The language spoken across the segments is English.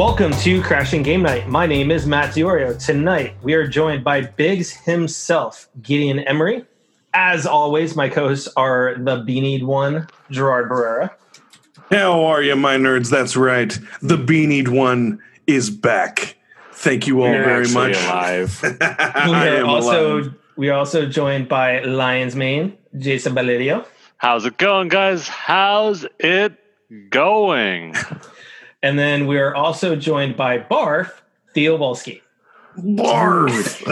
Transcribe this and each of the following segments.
Welcome to Crashing Game Night. My name is Matt Diorio. Tonight we are joined by Biggs himself, Gideon Emery. As always, my co-hosts are the beanied one, Gerard Barrera. How are you, my nerds? That's right. The beanied one is back. Thank you all You're very much. alive. We I are am also alive. we are also joined by Lions Mane, Jason Valerio, How's it going, guys? How's it going? and then we are also joined by Barf, Theo Wolski. Barf.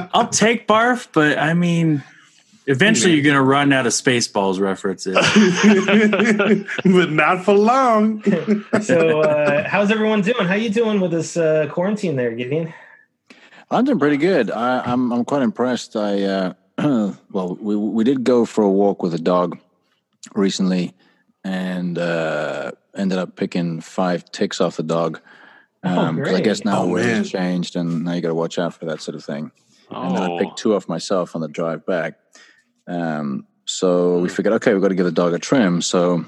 I'll take barf, but I mean, eventually you're going to run out of Spaceballs references. but not for long. So, uh, how's everyone doing? How you doing with this uh, quarantine there, Gideon? I'm doing pretty good. I, I'm I'm quite impressed. I uh, well, we we did go for a walk with a dog recently, and uh, ended up picking five ticks off the dog. Um, 'cause I guess now Oh, the changed, and now you got to watch out for that sort of thing. And then I Oh, picked two off myself on the drive back. Um, so we figured, okay, we've got to give the dog a trim. So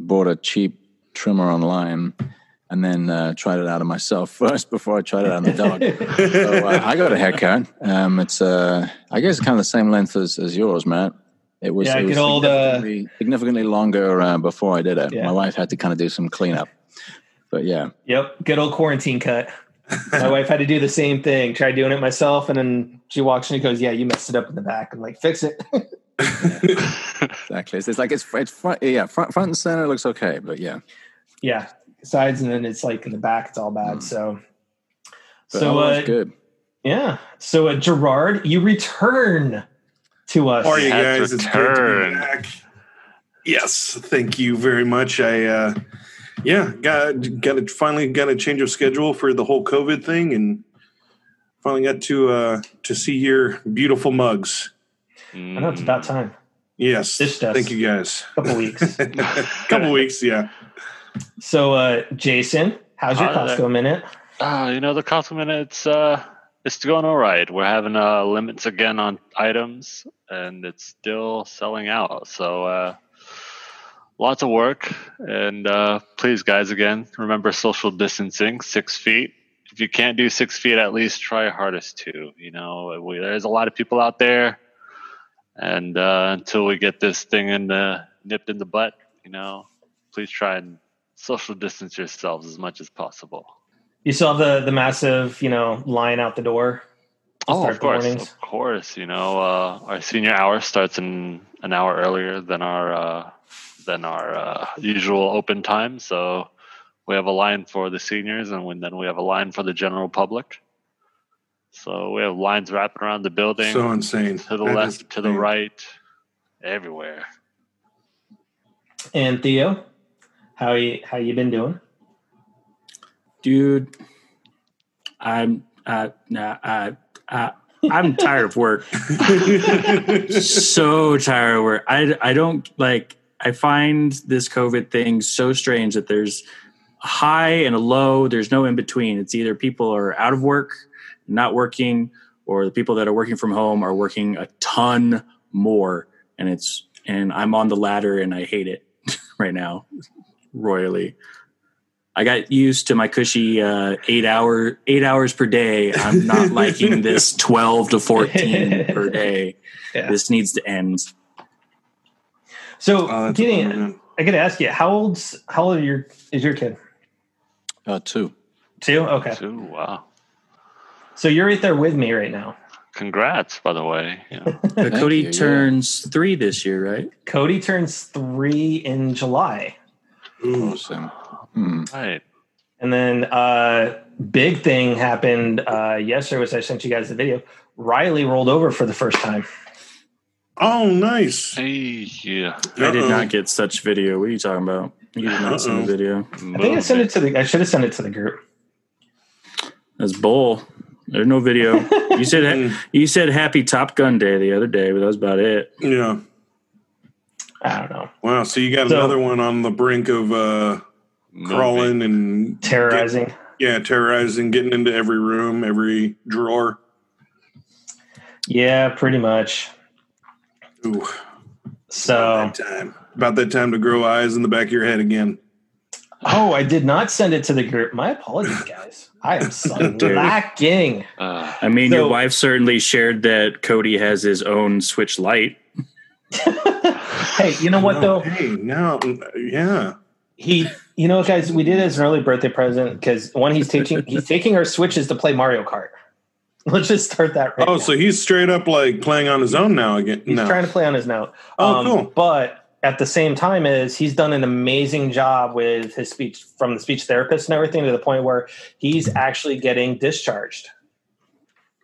bought a cheap trimmer online, and then uh, tried it out on myself first before I tried it on the dog. so uh, I got a haircut. Um, it's uh, I guess kind of the same length as, as yours, Matt. It was, Yeah, it was old, uh, significantly, significantly longer uh, before I did it. Yeah. My wife had to kind of do some cleanup. But yeah, Yep, good old quarantine cut. My wife had to do the same thing. Tried doing it myself, and then she walks and she goes, "Yeah, you messed it up in the back." I'm like, "Fix it." exactly. It's, it's like it's it's front, yeah, front front and center looks okay, but yeah. yeah, sides, and then it's like in the back, it's all bad. So, But so uh, good. yeah. So, uh, Gerard, you return to us. How are you guys? It's great to be back. Yes, thank you very much. I uh yeah, got got to finally got a change of schedule for the whole COVID thing and finally got to uh to see your beautiful mugs. I know it's about time. Yes. This does. Thank you guys. A couple weeks. A Couple weeks, yeah. So, uh, Jason, how's your Hi. Costco minute? Uh, you know, the compliment, it's, uh, it's going all right. We're having uh, limits again on items, and it's still selling out. So, uh, lots of work. And uh, please, guys, again, remember social distancing, six feet. If you can't do six feet, at least try hardest to. You know, we, there's a lot of people out there, and uh, until we get this thing in the nipped in the butt, you know, please try and social distance yourselves as much as possible. You saw the the massive, you know, line out the door. Oh, of course, mornings? of course. You know, uh, our senior hour starts in an hour earlier than our uh, than our uh, usual open time. So we have a line for the seniors, and then we have a line for the general public. So we have lines wrapping around the building, So insane. to the That left, to the right, everywhere. And Theo, how you how you been doing? Dude, I'm, uh, nah, uh, uh, I'm tired of work. so tired of work. I, I don't like, I find this COVID thing so strange that there's a high and a low. There's no in between. It's either people are out of work, not working, or the people that are working from home are working a ton more. And it's, and I'm on the latter and I hate it right now royally. I got used to my cushy uh, eight hour eight hours per day. I'm not liking this twelve to fourteen per day. Yeah. This needs to end. So, Oh, that's Gideon, man. I got to ask you, how old's how old are your is your kid? Uh, two. Two. Okay. Ooh, wow. So you're right there with me right now. Congrats, by the way. You know, But Thank Cody you, yeah. turns three this year, right? Cody turns three in July, Ooh. Awesome. Hmm. right. and then uh, big thing happened uh, yesterday. Was I sent you guys the video? Riley rolled over for the first time. Oh, nice. Hey, yeah. I did not get such video. What are you talking about? You did not send Uh-oh. the video. I think I sent it to the. I should have sent it to the group. That's bull. There's no video. You said you said Happy Top Gun Day the other day, but that was about it. Yeah. I don't know. Wow. So you got So- another one on the brink of uh crawling and Terrorizing. yeah, terrorizing, getting into every room, every drawer. Yeah, pretty much. Ooh, So that time. About that time to grow eyes in the back of your head again. Oh, I did not send it to the group. My apologies, guys. I am slacking. Uh, I mean, So- your wife certainly shared that Cody has his own Switch Lite. hey, you know what though? Hey, no, yeah. He, you know, guys, we did it as an early birthday present because one, he's teaching, he's taking our switches to play Mario Kart. Let's just start that right. Oh, now. so he's straight up like playing on his own now again. he's no. trying to play on his note. Oh, um, cool. But at the same time, is he's done an amazing job with his speech from the speech therapist and everything to the point where he's actually getting discharged.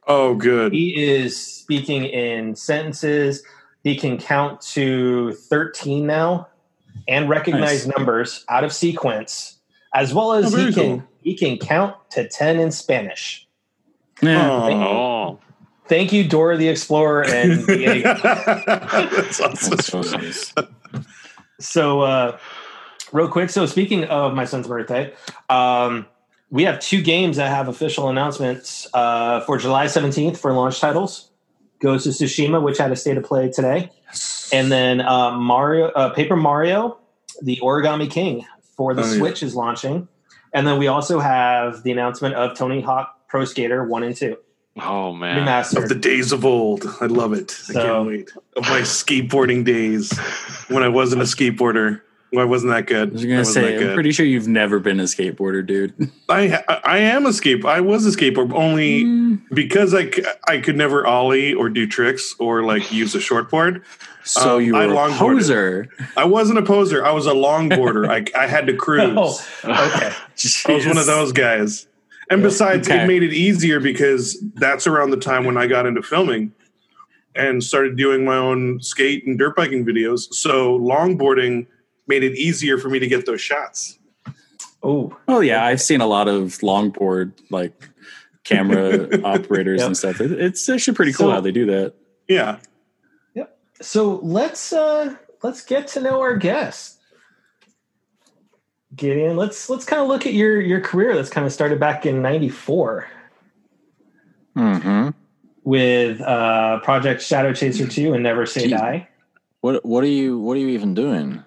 oh, good. He is speaking in sentences. He can count to 13 now and recognize Nice. numbers out of sequence, as well as Oh, he can cool. he can count to 10 in Spanish. Yeah. Oh. Thank you, Dora the Explorer and Diego. That's awesome. That's awesome. So, uh, real quick. So, speaking of my son's birthday, um, we have two games that have official announcements uh, for July 17th for launch titles. Ghost of Tsushima, which had a state of play today, and then uh, Mario, uh, Paper Mario, the Origami King for the Oh, yeah. Switch is launching, and then we also have the announcement of Tony Hawk Pro Skater One and Two. Oh man. remastered. Of the days of old. I love it. I So- can't wait. Of my skateboarding days when I wasn't a skateboarder. When I wasn't that I good. was gonna say, I'm good. pretty sure you've never been a skateboarder, dude. I I am a skate. I was a skateboarder only Mm. because I could never ollie or do tricks or like use a shortboard. So Um, you I were a longboarded. poser. I wasn't a poser. I was a longboarder. I I had to cruise. Oh, okay. I was one of those guys. And besides, Okay. it made it easier because that's around the time when I got into filming and started doing my own skate and dirt biking videos. So longboarding made it easier for me to get those shots. Oh, Oh yeah, I've seen a lot of longboard like camera operators Yep. and stuff. It- It's actually pretty cool So- how they do that. Yeah. Yep. So let's uh let's get to know our guest. Gideon, let's let's kind of look at your your career that's kind of started back in 94 mm-hmm. with uh Project Shadow Chaser 2 and Never Say Jeez. Die. What what are you what are you even doing?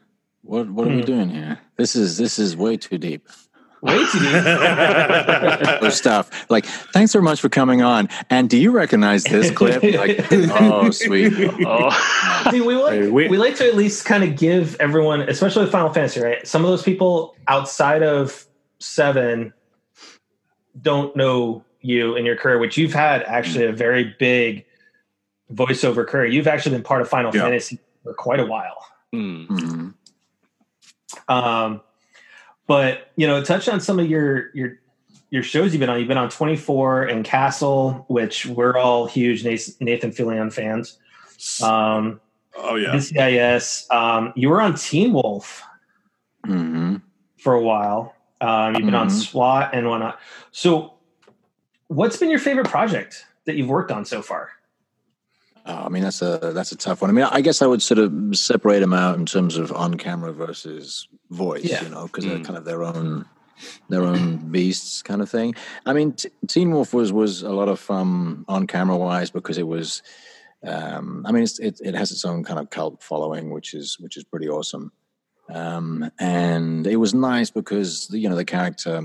What what are we Hmm. doing here? This is this is way too deep. Way too deep. Oh, stuff like thanks so much for coming on. And do you recognize this clip? Like, oh, sweet. Oh, See, we like Hey, we- we like to at least kind of give everyone, especially with Final Fantasy, right? Some of those people outside of seven don't know you and your career, which you've had actually a very big voiceover career. You've actually been part of Final Yeah. Fantasy for quite a while. Hmm. Um, but you know, touch on some of your your your shows you've been on. You've been on 24 and Castle, which we're all huge Nathan Nathan Fillion fans. Um, oh yeah. NCIS. Um, you were on Teen Wolf Mhm. for a while. Um, you've been on Mhm. SWAT and whatnot. So, what's been your favorite project that you've worked on so far? Oh, I mean that's a that's a tough one. I mean, I guess I would sort of separate them out in terms of on camera versus voice. Yeah. You know, because they're Mm. kind of their own their own beasts kind of thing. I mean, T- Teen Wolf was was a lot of fun on camera wise because it was. Um, I mean, it's, it it has its own kind of cult following, which is which is pretty awesome. Um, and it was nice because you know the character.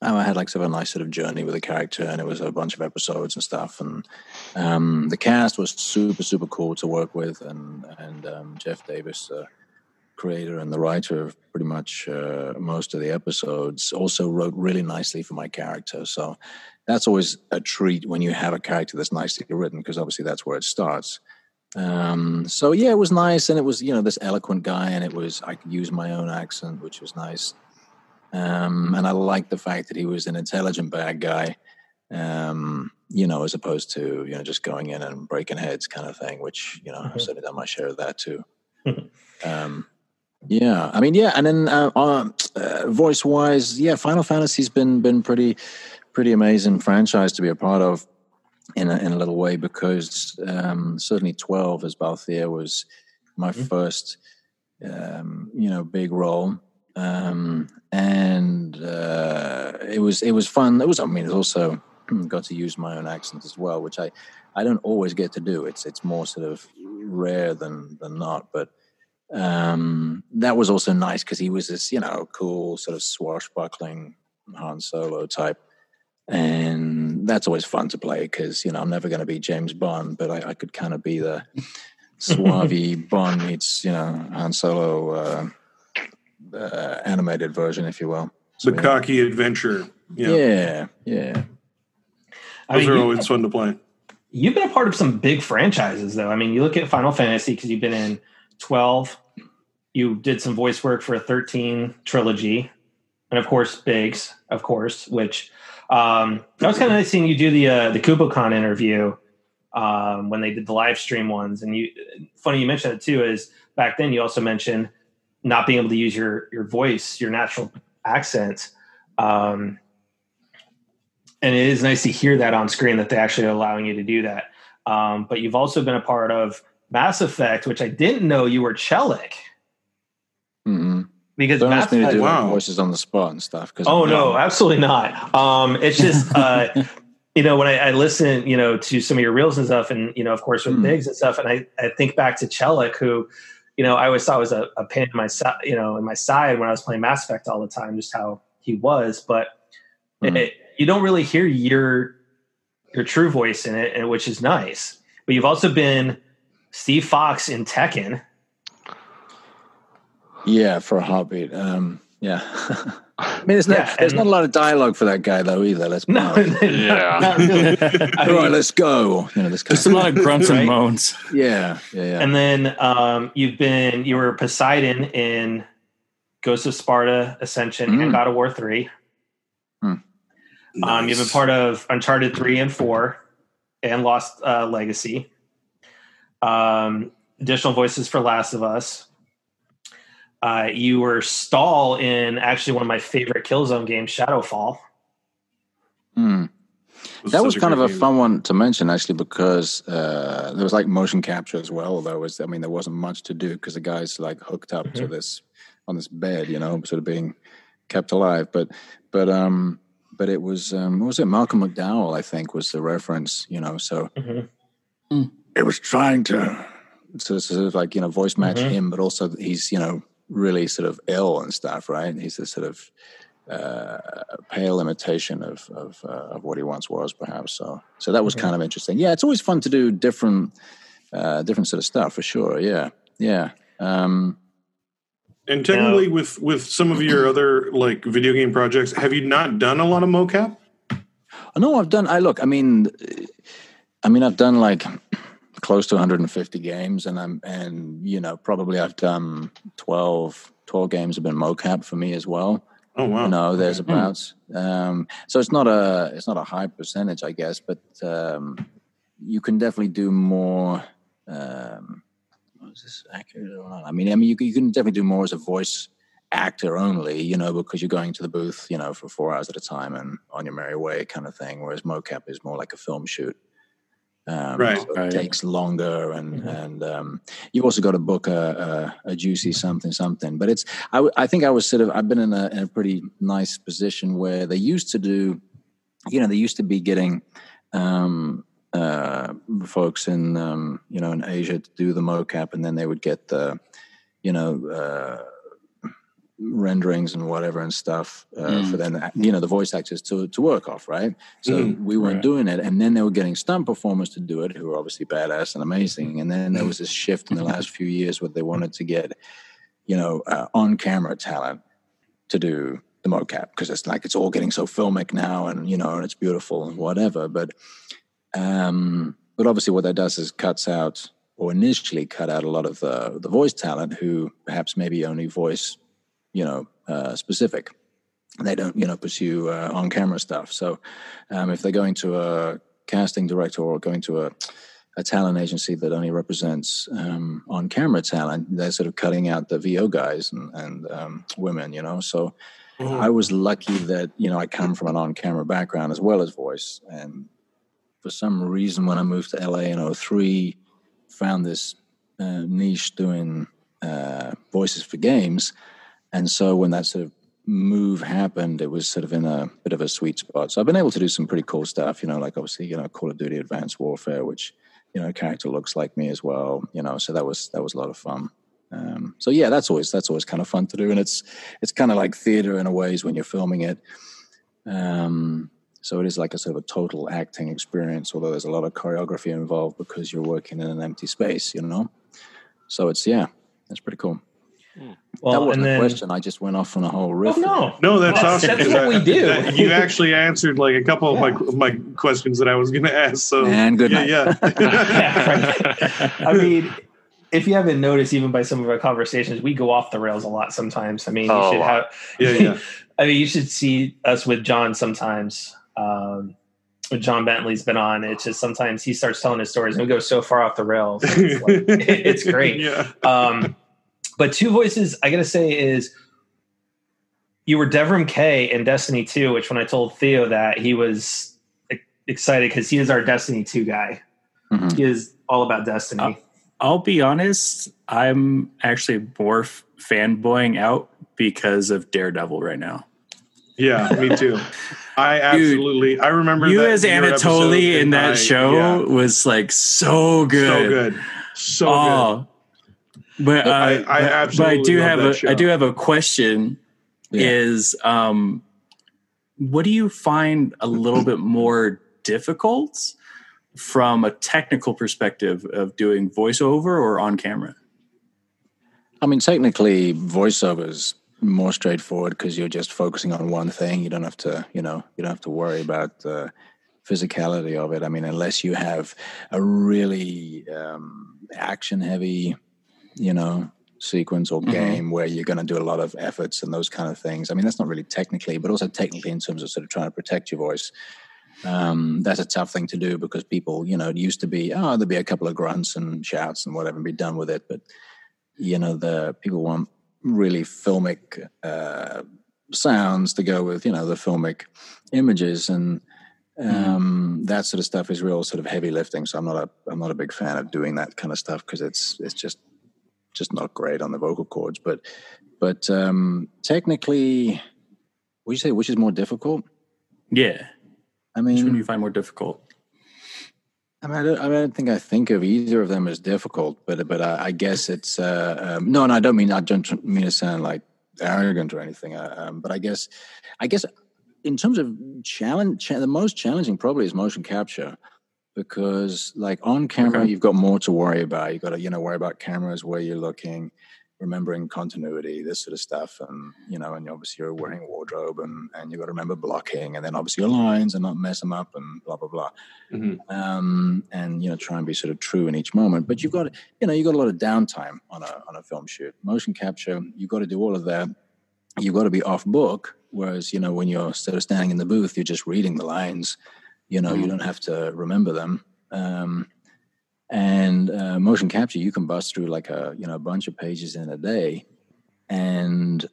Um, I had like sort of a nice sort of journey with the character, and it was a bunch of episodes and stuff. And um, the cast was super super cool to work with, and and um, Jeff Davis, the creator and the writer of pretty much uh, most of the episodes, also wrote really nicely for my character. So that's always a treat when you have a character that's nicely written, because obviously that's where it starts. Um, so yeah, it was nice, and it was you know this eloquent guy, and it was I could use my own accent, which was nice. Um, and I liked the fact that he was an intelligent bad guy, um, you know, as opposed to you know just going in and breaking heads kind of thing, which you know I've Mhm. certainly done my share of that too. Mhm. um, yeah, I mean, yeah, and then uh, uh, uh, voice wise, yeah, Final Fantasy's been been pretty pretty amazing franchise to be a part of in a, in a little way because um, certainly twelve as Balthier was my Mhm. first um, you know big role um, and uh, it was it was fun. It was I mean it also got to use my own accent as well, which I I don't always get to do. It's it's more sort of rare than than not, but um, that was also nice because he was this, you know, cool sort of swashbuckling Han Solo type. And that's always fun to play because, you know, I'm never going to be James Bond, but I, I could kind of be the suave Bond meets, you know, Han Solo uh, uh, animated version, if you will. So, the cocky adventure. Yeah, yeah. yeah. I Those mean, are always fun to play. You've been a part of some big franchises, though. I mean, you look at Final Fantasy because you've been in 12. You did some voice work for a 13 trilogy. And of course, Biggs, of course, which um, that was kind of nice seeing you do the uh, the KupoCon interview um, when they did the live stream ones. And you, funny you mentioned it too, is back then you also mentioned not being able to use your your voice, your natural accent. Um, and it is nice to hear that on screen that they're actually allowing you to do that. Um, but you've also been a part of Mass Effect, which I didn't know you were Chellick. Mm-hmm. Because Don't Mass ask me Effect, to do wow. voices on the spot and stuff. Because oh no, absolutely not. Um, it's just uh, you know when I, I, listen, you know, to some of your reels and stuff, and you know, of course with mm. Biggs and stuff, and I, I think back to Chellick, who you know I always thought it was a, a pain in my side, you know, in my side when I was playing Mass Effect all the time, just how he was, but. Mm. It, you don't really hear your your true voice in it, and which is nice. But you've also been Steve Fox in Tekken. Yeah, for a heartbeat. Um, yeah. I mean, there's, yeah, not, there's not a lot of dialogue for that guy though either. Let's no, yeah. not really. All right, let's go. You know, this Just a lot of grunts right? and moans. Yeah, yeah, yeah. And then um, you've been you were Poseidon in Ghost of Sparta, Ascension, mm. and God of War three. Nice. Um, you've been part of Uncharted three and four, and Lost uh, Legacy. Um, additional voices for Last of Us. Uh, you were Stahl in actually one of my favorite Killzone games, Shadowfall. Hmm. That was kind of a game. fun one to mention, actually, because uh, there was like motion capture as well. Though was, I mean, there wasn't much to do because the guy's like hooked up mm-hmm. to this on this bed, you know, sort of being kept alive. But, but um, but it was um, what was it? Malcolm McDowell, I think, was the reference. You know, so mm-hmm. Mm. it was trying to sort of like you know voice match mm-hmm. him, but also he's you know really sort of ill and stuff, right? And He's a sort of uh, pale imitation of of, uh, of what he once was, perhaps. So so that was mm-hmm. kind of interesting. Yeah, it's always fun to do different uh, different sort of stuff for sure. Yeah, yeah. Um, and technically, with with some of your other like video game projects, have you not done a lot of mocap? No, I've done. I look. I mean, I mean, I've done like close to 150 games, and I'm and you know probably I've done 12 12 games have been mocap for me as well. Oh wow! You know, there's okay. about um, so it's not a it's not a high percentage, I guess, but um, you can definitely do more. Um, is this accurate or not? I mean, I mean, you, you can definitely do more as a voice actor only, you know, because you're going to the booth, you know, for four hours at a time and on your merry way kind of thing. Whereas mocap is more like a film shoot. Um, right. So it right. takes longer, and mm-hmm. and um, you've also got to book a, a, a, juicy something something. But it's I, I think I was sort of I've been in a, in a pretty nice position where they used to do, you know, they used to be getting um, uh, folks in um, you know in Asia to do the mocap, and then they would get the you know uh, renderings and whatever and stuff uh, mm. for them you know the voice actors to to work off, right? So mm, we weren't right. doing it, and then they were getting stunt performers to do it, who were obviously badass and amazing. And then there was this shift in the last few years where they wanted to get you know uh, on camera talent to do the mocap because it's like it's all getting so filmic now and you know and it's beautiful and whatever but um, but obviously, what that does is cuts out, or initially cut out, a lot of the, the voice talent who perhaps maybe only voice, you know, uh, specific. They don't, you know, pursue uh, on camera stuff. So, um, if they're going to a casting director or going to a a talent agency that only represents um, on camera talent, they're sort of cutting out the VO guys and, and um, women, you know. So mm-hmm. I was lucky that, you know, I come from an on camera background as well as voice. And for some reason, when I moved to LA in 03, found this uh, niche doing uh, voices for games. And so when that sort of move happened, it was sort of in a bit of a sweet spot. So I've been able to do some pretty cool stuff, you know, like obviously, you know, Call of Duty Advanced Warfare, which, you know, character looks like me as well, you know, so that was, that was a lot of fun. Um, so yeah, that's always that's always kind of fun to do, and it's it's kind of like theater in a ways when you're filming it. Um, so it is like a sort of a total acting experience, although there's a lot of choreography involved because you're working in an empty space, you know. So it's yeah, that's pretty cool. Well, that wasn't and then a question. I just went off on a whole oh riff. no, No, that's Well, awesome. that's 'cause what I- we do. that- you actually answered like a couple of my my questions that I was going to ask. So And good yeah, night. yeah. Yeah, I mean, if you haven't noticed, even by some of our conversations, we go off the rails a lot sometimes. I mean, you Oh, a should have. yeah, yeah. I mean, you should see us with John sometimes. Um, John Bentley's been on, it's just sometimes he starts telling his stories and we go so far off the rails. It's, like- it's great. Yeah. Um, but two voices, I gotta say, is you were Devrim Kay in Destiny 2, which when I told Theo that he was excited because he is our Destiny 2 guy. Mhm. He is all about Destiny. Oh. I'll be honest, I'm actually more f- fanboying out because of Daredevil right now. Yeah, me too. I absolutely. I remember you that as Anatoly in and that I- show yeah, was like so good. so good, so good. But uh, I- I but- but I do love have that a show. I do have a question. Yeah. Is um, what do you find a little bit more difficult from a technical perspective of doing voiceover or on camera? I mean, technically, voiceover is more straightforward because you're just focusing on one thing. You don't have to, you know, you don't have to worry about the physicality of it. I mean, unless you have a really um, action-heavy, you know, sequence or Mhm. game where you're going to do a lot of efforts and those kind of things. I mean, that's not really technically, but also technically in terms of sort of trying to protect your voice. Um, that's a tough thing to do because people, you know, it used to be, oh, there'd be a couple of grunts and shouts and whatever and be done with it. But you know the people want really filmic uh, sounds to go with you know the filmic images and um, that sort of stuff is real sort of heavy lifting so i'm not a i'm not a big fan of doing that kind of stuff because it's it's just just not great on the vocal cords but but um technically would you say which is more difficult Yeah, i mean, which one do you find more difficult? I mean, I don't, I mean, I don't think I think of either of them as difficult, but but I, I guess it's uh, um, no, and I don't mean I don't mean to sound like arrogant or anything. Uh, um, but I guess I guess in terms of challenge, cha- the most challenging probably is motion capture because like on camera Okay. you've got more to worry about. You've got to you know worry about cameras where you're looking, remembering continuity, this sort of stuff, and you know, and obviously you're wearing wardrobe and and you've got to remember blocking, and then obviously your lines and not mess them up and blah blah blah Mhm. um, and you know try and be sort of true in each moment. But you've got you know you've got a lot of downtime on a on a film shoot. Motion capture, you've got to do all of that. You've got to be off book. Whereas you know when you're sort of standing in the booth, you're just reading the lines. You know you don't have to remember them. Um, and uh, motion capture, you can bust through like a you know a bunch of pages in a day, and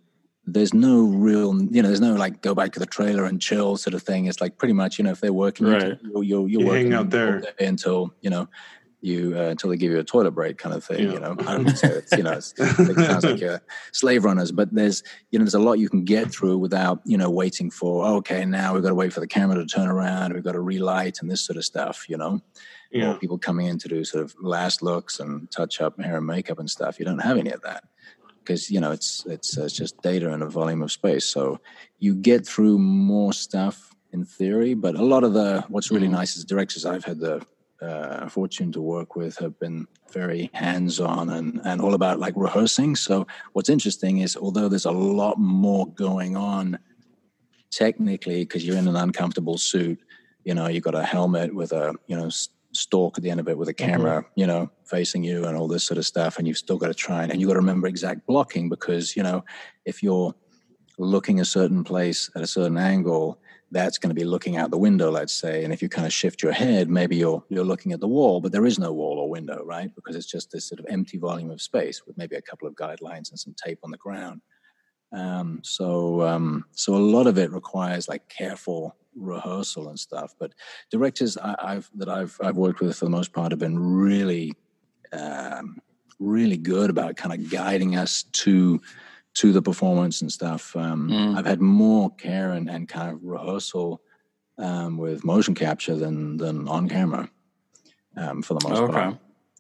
there's no real you know there's no like go back to the trailer and chill sort of thing. It's like pretty much you know if they're working, Right. you're, you're, you're You working hang out there. until you know you uh, until they give you a toilet break kind of thing. Yeah. You know, I don't say it's you know it's, it sounds like uh, slave runners, but there's you know there's a lot you can get through without you know waiting for oh, okay now we've got to wait for the camera to turn around, we've got to relight and this sort of stuff. You know, Yeah. or people coming in to do sort of last looks and touch up hair and makeup and stuff. You don't have any of that because you know it's it's it's just data and a volume of space. So you get through more stuff in theory, but a lot of the what's really nice is directors I've had the uh, fortune to work with have been very hands-on and and all about like rehearsing. So what's interesting is although there's a lot more going on technically because you're in an uncomfortable suit you know you've got a helmet with a you know stalk at the end of it with a camera you know facing you and all this sort of stuff and you've still got to try and, and you got to remember exact blocking because you know if you're looking a certain place at a certain angle that's going to be looking out the window let's say and if you kind of shift your head maybe you're you're looking at the wall but there is no wall or window right because it's just this sort of empty volume of space with maybe a couple of guidelines and some tape on the ground um, so um, so a lot of it requires like careful rehearsal and stuff. But directors I, I've that I've I've worked with for the most part have been really um, really good about kind of guiding us to to the performance and stuff. Um, Mm. I've had more care and, and kind of rehearsal um, with motion capture than than on camera um, for the most Okay. part.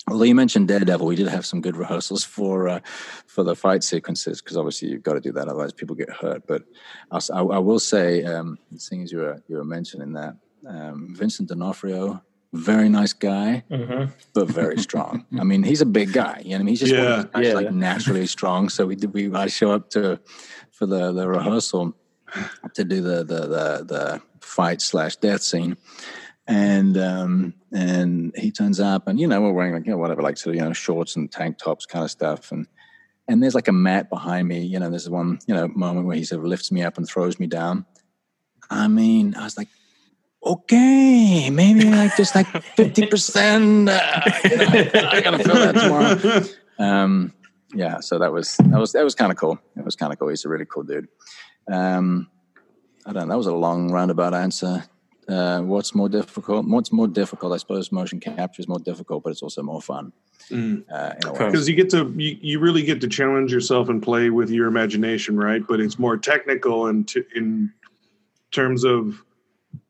Although you mentioned Daredevil, we did have some good rehearsals for uh, for the fight sequences because obviously you've got to do that, otherwise people get hurt. But I, I will say, um, seeing as you were you were mentioning that, um, Vincent D'Onofrio, very nice guy, Mm-hmm. but very strong. I mean, he's a big guy. You know, I mean, he's just one of Yeah. those guys, Yeah, like yeah. naturally strong. So we did. We I show up to for the the rehearsal to do the the the, the fight slash death scene, and um and he turns up, and you know we're wearing like you know whatever like sort of you know shorts and tank tops kind of stuff, and and there's like a mat behind me. You know, there's one you know moment where he sort of lifts me up and throws me down. I mean, I was like. Okay, maybe like just like fifty percent. Uh, you know, I gotta feel that tomorrow um, yeah, so that was that was that was kind of cool. It was kind of cool. He's a really cool dude. Um, I don't know. That was a long roundabout answer. Uh, what's more difficult? What's more difficult? I suppose motion capture is more difficult, but it's also more fun. Mm. Uh, in a way. because you get to you, you really get to challenge yourself and play with your imagination right but it's more technical and to, in terms of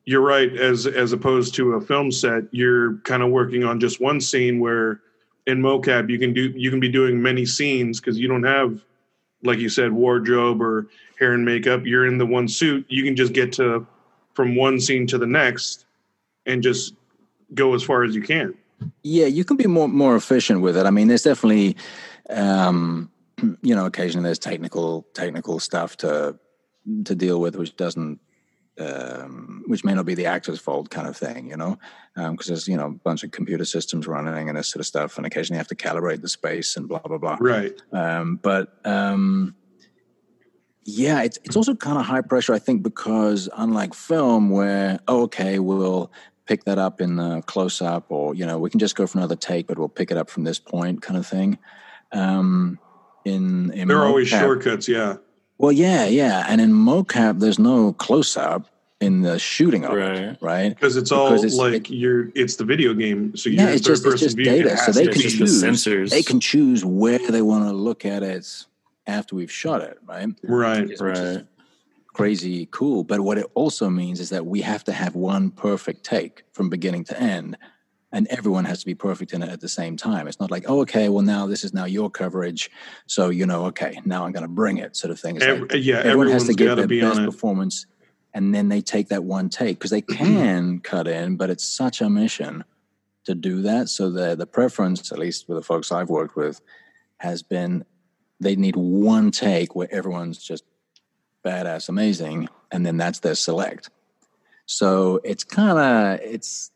you're right as as opposed to a film set you're kind of working on just one scene where in mocap you can do you can be doing many scenes because you don't have like you said wardrobe or hair and makeup. You're in the one suit. You can just get to from one scene to the next and just go as far as you can. Yeah, you can be more more efficient with it. I mean, there's definitely, um, you know, occasionally there's technical technical stuff to to deal with, which doesn't, um, which may not be the actor's fault, kind of thing, you know, because there's you know a bunch of computer systems running and this sort of stuff, and occasionally you have to calibrate the space and blah blah blah. right Um, but um, yeah, it's it's also kind of high pressure, I think, because unlike film, where oh, okay, we'll pick that up in the close up, or you know, we can just go for another take, but we'll pick it up from this point, kind of thing. Um, in in there are always mocap- shortcuts yeah Well, yeah, yeah, and in mocap, there's no close up in the shooting of it, Right. right? because it's all Because it's- like you're it's the video game so Yeah, you're it's just it's just data, so they can just the choose. sensors. They can choose where they want to look at it after we've shot it, right? right which is Right. crazy cool. But what it also means is that we have to have one perfect take from beginning to end. And everyone has to be perfect in it at the same time. It's not like, oh, okay, well, now this is now your coverage. So, you know, okay, now I'm going to bring it, sort of thing. It's Ev- like yeah everyone has to give their be best performance. And then they take that one take because they can cut in, but it's such a mission to do that. So, the, the preference, at least with the folks I've worked with, has been they need one take where everyone's just badass amazing and then that's their select so it's kind of it's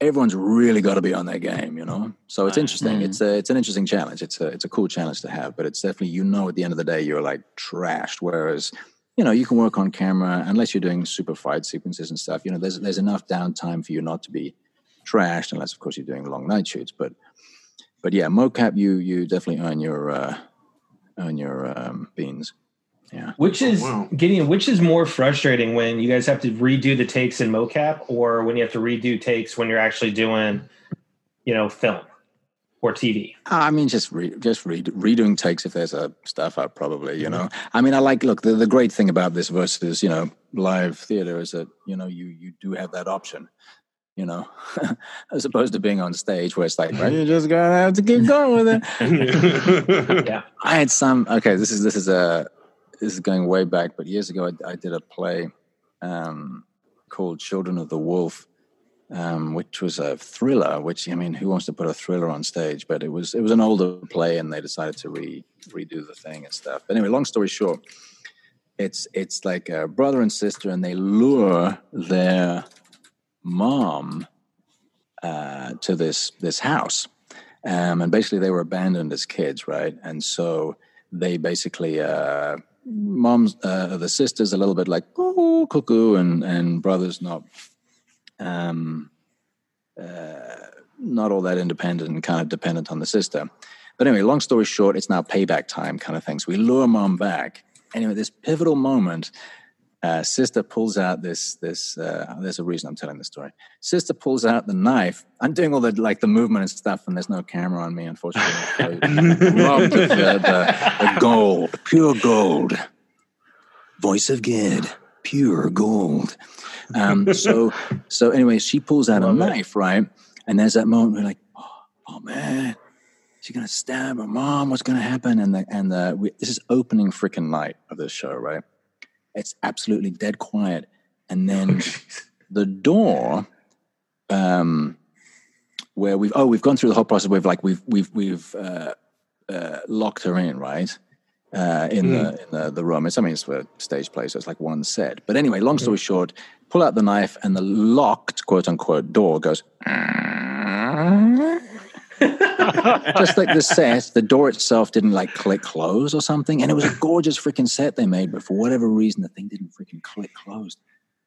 everyone's really got to be on their game you know? So it's interesting. Mm. it's a it's an interesting challenge. It's a it's a cool challenge to have but it's definitely you know at the end of the day you're like trashed. Whereas you know you can work on camera unless you're doing super fight sequences and stuff you know there's there's enough downtime for you not to be trashed unless of course you're doing long night shoots. But but yeah mocap you you definitely earn your uh earn your um beans yeah Which oh, is wow. Gideon? Which is more frustrating when you guys have to redo the takes in mocap, or when you have to redo takes when you're actually doing, you know, film or TV? Uh, I mean, just re- just read, redoing takes if there's a stuff up, probably. You know, I mean, I like look the, the great thing about this versus you know live theater is that you know you you do have that option. You know, as opposed to being on stage where it's like well, you're just gonna have to keep going with it. Yeah. I had some. Okay, this is this is a this is going way back, but years ago I, I did a play um, called Children of the Wolf, um, which was a thriller. Which I mean, who wants to put a thriller on stage? But it was it was an older play, and they decided to re redo the thing and stuff. But anyway, long story short, it's it's like a brother and sister, and they lure their mom uh, to this this house, um, and basically they were abandoned as kids, right? And so they basically uh, mom's uh, the sister's a little bit like oh cuckoo, and and brother's not um, uh, not all that independent and kind of dependent on the sister. But anyway, long story short, it's now payback time kind of thing. So we lure mom back. Anyway, this pivotal moment, uh, sister pulls out this this. Uh, there's a reason I'm telling this story. Sister pulls out the knife. I'm doing all the like the movement and stuff, and there's no camera on me, unfortunately. robbed of the, the, the gold, pure gold. Voice of Gid, pure gold. Um, so, so anyway, she pulls out a Love it. knife, right? And there's that moment where like, oh man, is he gonna stab her mom? What's gonna happen? And the and the we, this is opening freaking night of this show, right? It's absolutely dead quiet, and then the door, um, where we've oh we've gone through the whole process. We've like we've we've we've uh, uh, locked her in, right? Uh, in the in the, the room. It's I mean it's a stage play, so it's like one set. But anyway, long story short, pull out the knife, and the locked quote unquote door goes. Just like the set, the door itself didn't like click close or something, and it was a gorgeous freaking set they made, but for whatever reason, the thing didn't freaking click closed.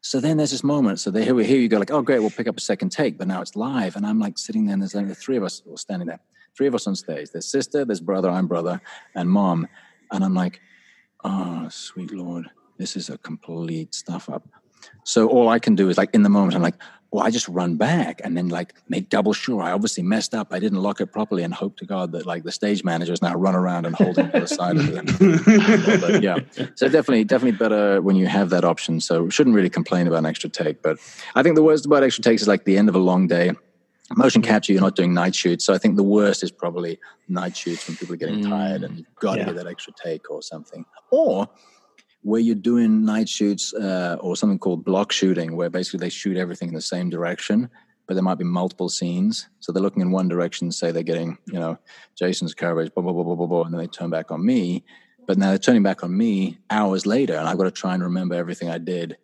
So then there's this moment. So they, here, we, here you go, like, oh great, we'll pick up a second take, but now it's live, and I'm like sitting there, and there's like the three of us all standing there, three of us on stage. There's sister, there's brother, I'm brother, and mom, and I'm like, oh sweet lord, this is a complete stuff up. So all I can do is like in the moment, I'm like, well, I just run back and then like make double sure. I obviously messed up. I didn't lock it properly and hope to God that like the stage managers now run around and hold it to the side of it. but yeah, so definitely, definitely better when you have that option. So shouldn't really complain about an extra take. But I think the worst about extra takes is like the end of a long day. Motion capture, you're not doing night shoots. So I think the worst is probably night shoots when people are getting mm. tired and you've got to Yeah. get that extra take or something. Or where you're doing night shoots uh, or something called block shooting, where basically they shoot everything in the same direction, but there might be multiple scenes. So they're looking in one direction, say they're getting, you know, Jason's coverage, blah, blah, blah, blah, blah, blah, and then they turn back on me. But now they're turning back on me hours later, and I've got to try and remember everything I did,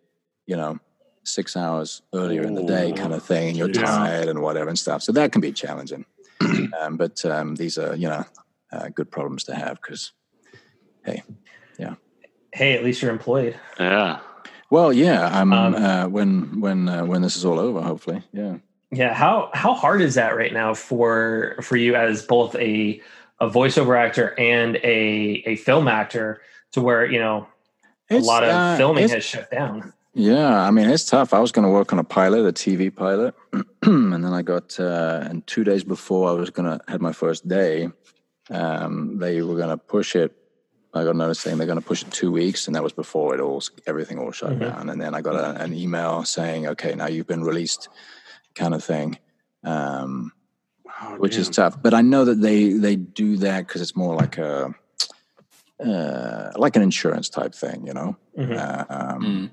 you know, six hours earlier in the day kind of thing, and you're Yeah. tired and whatever and stuff. So that can be challenging. um, but um, these are, you know, uh, good problems to have because, hey, Hey, at least you're employed. Yeah. Well, yeah. I'm Um, uh, when when uh, when this is all over, hopefully. Yeah. Yeah, how how hard is that right now for for you as both a a voiceover actor and a a film actor to where you know a lot of uh, filming has shut down. Yeah, I mean it's tough. I was going to work on a pilot, a TV pilot, and then I got uh, and two days before I was going to had my first day, um, they were going to push it. I got a notice saying they're going to push it two weeks, and that was before it all everything all shut Mhm. down. And then I got a, an email saying, "Okay, now you've been released," kind of thing. Um, Oh, which is tough. But I know that they they do that because it's more like a uh, like an insurance type thing, you know. Mhm. Um, Mm.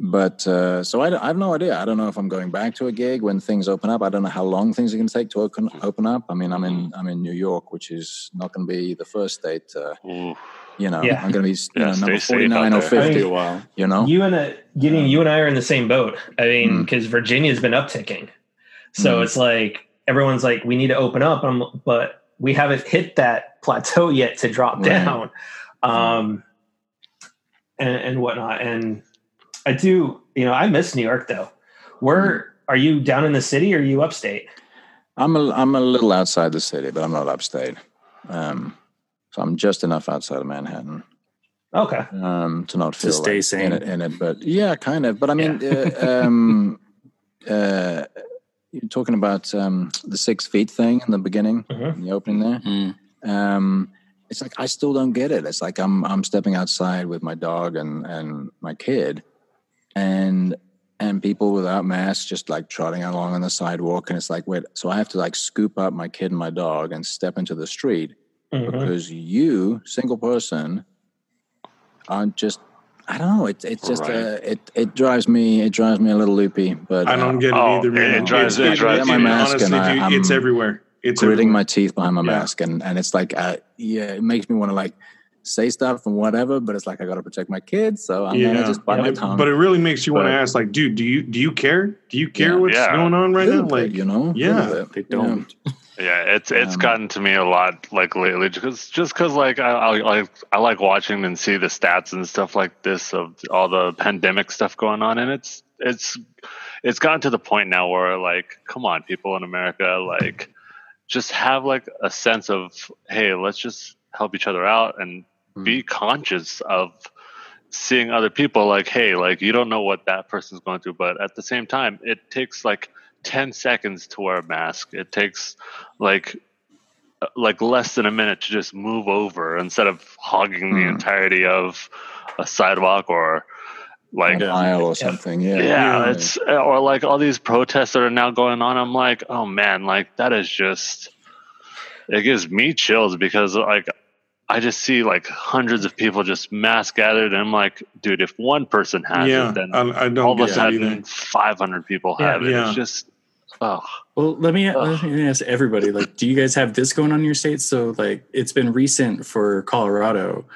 But uh, so I, I have no idea. I don't know if I'm going back to a gig when things open up. I don't know how long things are going to take to open open up. I mean, I'm in I'm in New York, which is not going to be the first state. Uh, Ooh. You know, Yeah. I'm going to be you Yeah, know, number stay 49 or 50. I mean- a while. You know, You and a, Gideon, you and I are in the same boat. I mean, Mm. because Virginia's been upticking, so Mm. it's like everyone's like, we need to open up, um, but we haven't hit that plateau yet to drop Right. down, um, and, and whatnot. And I do, you know, I miss New York though. Where are you down in the city? or Are you upstate? I'm a I'm a little outside the city, but I'm not upstate. Um, so I'm just enough outside of Manhattan. Okay. um, to not feel to stay like sane. in it, in it. But yeah, kind of. But I mean, uh, um, uh, you're talking about um, the six feet thing in the beginning, Mhm. in the opening there. Mm. Um, it's like I still don't get it. It's like I'm I'm stepping outside with my dog and and my kid, and and people without masks just like trotting along on the sidewalk, and it's like wait, so I have to like scoop up my kid and my dog and step into the street Mhm. because you, single person, aren't just. I don't know. It it just Right. uh, it it drives me it drives me a little loopy. But I don't uh, get it Oh, either, man. it drives- it drives dude, me- mask honestly, and I- dude, I'm it's everywhere. It's gritting everywhere. my teeth behind my Yeah. mask, and and it's like uh, yeah, it makes me want to like say stuff and whatever. But it's like I got to protect my kids, so I'm gonna just bite my It- tongue. but it really makes you want to ask, like, dude, do you do you care? Do you care Yeah. what's Yeah. going on right Little now? Like, you know, yeah. They don't. Yeah, it's it's Um, gotten to me a lot like lately because just because like I, I like I like watching and see the stats and stuff like this of all the pandemic stuff going on and it's it's it's gotten to the point now where like come on people in America like just have like a sense of hey let's just help each other out and be conscious of seeing other people like hey like you don't know what that person's going through but at the same time it takes like 10 seconds to wear a mask it takes like uh, like less than a minute to just move over instead of hogging the Hmm. entirety of a sidewalk or like An aisle or something. Yeah, yeah, it's or like all these protests that are now going on i'm like oh man like that is just it gives me chills because like I just see like hundreds of people just mass gathered, and I'm like, dude, if one person has yeah, it, then I, I don't all of a get that either. sudden 500 people Yeah. have it. Yeah. It's just, oh, Well, let me, Ugh. let me ask everybody. Like, do you guys have this going on in your states? So, like, it's been recent for Colorado,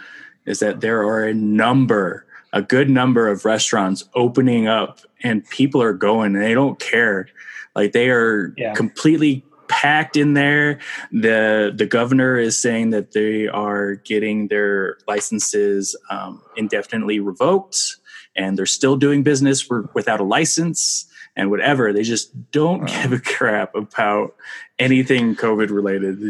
is that there are a number, a good number of restaurants opening up, and people are going, and they don't care. Like, they are Yeah. completely packed in there. the The governor is saying that they are getting their licenses um, indefinitely revoked, and they're still doing business for, without a license and whatever. They just don't Wow. give a crap about anything COVID related.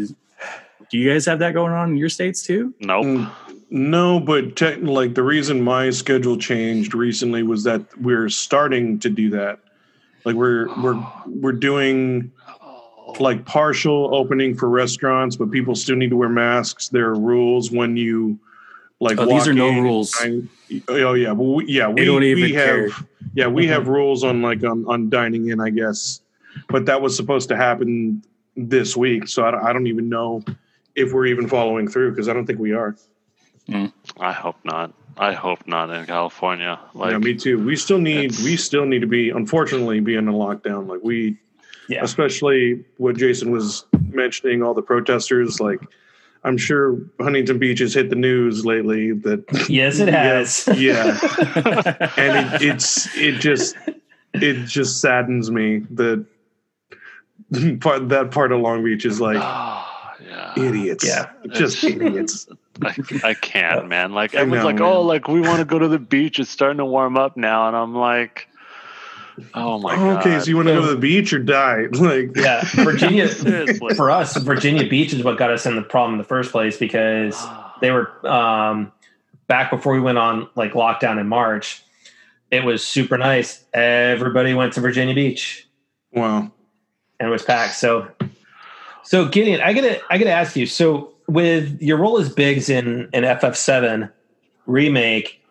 Do you guys have that going on in your states too? nope. Mm, No, but tech, like the reason my schedule changed recently was that we're starting to do that. Like we're we're we're doing like partial opening for restaurants, but people still need to wear masks. There are rules when you like. Oh, these walk are no rules. I- oh yeah, well, we, yeah, we, They don't even we have care. yeah we have mm-hmm. rules on like on on dining in, I guess, but that was supposed to happen this week, so I don't, I don't even know if we're even following through because I don't think we are. Mm. I hope not. I hope not in California. Like, yeah, me too. We still need we still need to be unfortunately be in a lockdown. Like we Yeah. especially what Jason was mentioning, all the protesters, like I'm sure Huntington Beach has hit the news lately that Yes, it has. Yeah. and it, it's it just it just saddens me that part that part of Long Beach is like oh, yeah. idiots. Yeah. Just It's- idiots. I, I can't, man. Like I everyone's know, like, man. oh, like we want to go to the beach. It's starting to warm up now, and I'm like, oh my god. okay, so you want to go to the beach or die? Like yeah, Virginia. For us, Virginia Beach is what got us in the problem in the first place because they were um, back before we went on like lockdown in March. It was super nice. Everybody went to Virginia Beach wow. and it was packed. So, so Gideon, I gotta, I gotta ask you. So, with your role as Biggs in in FF7 remake,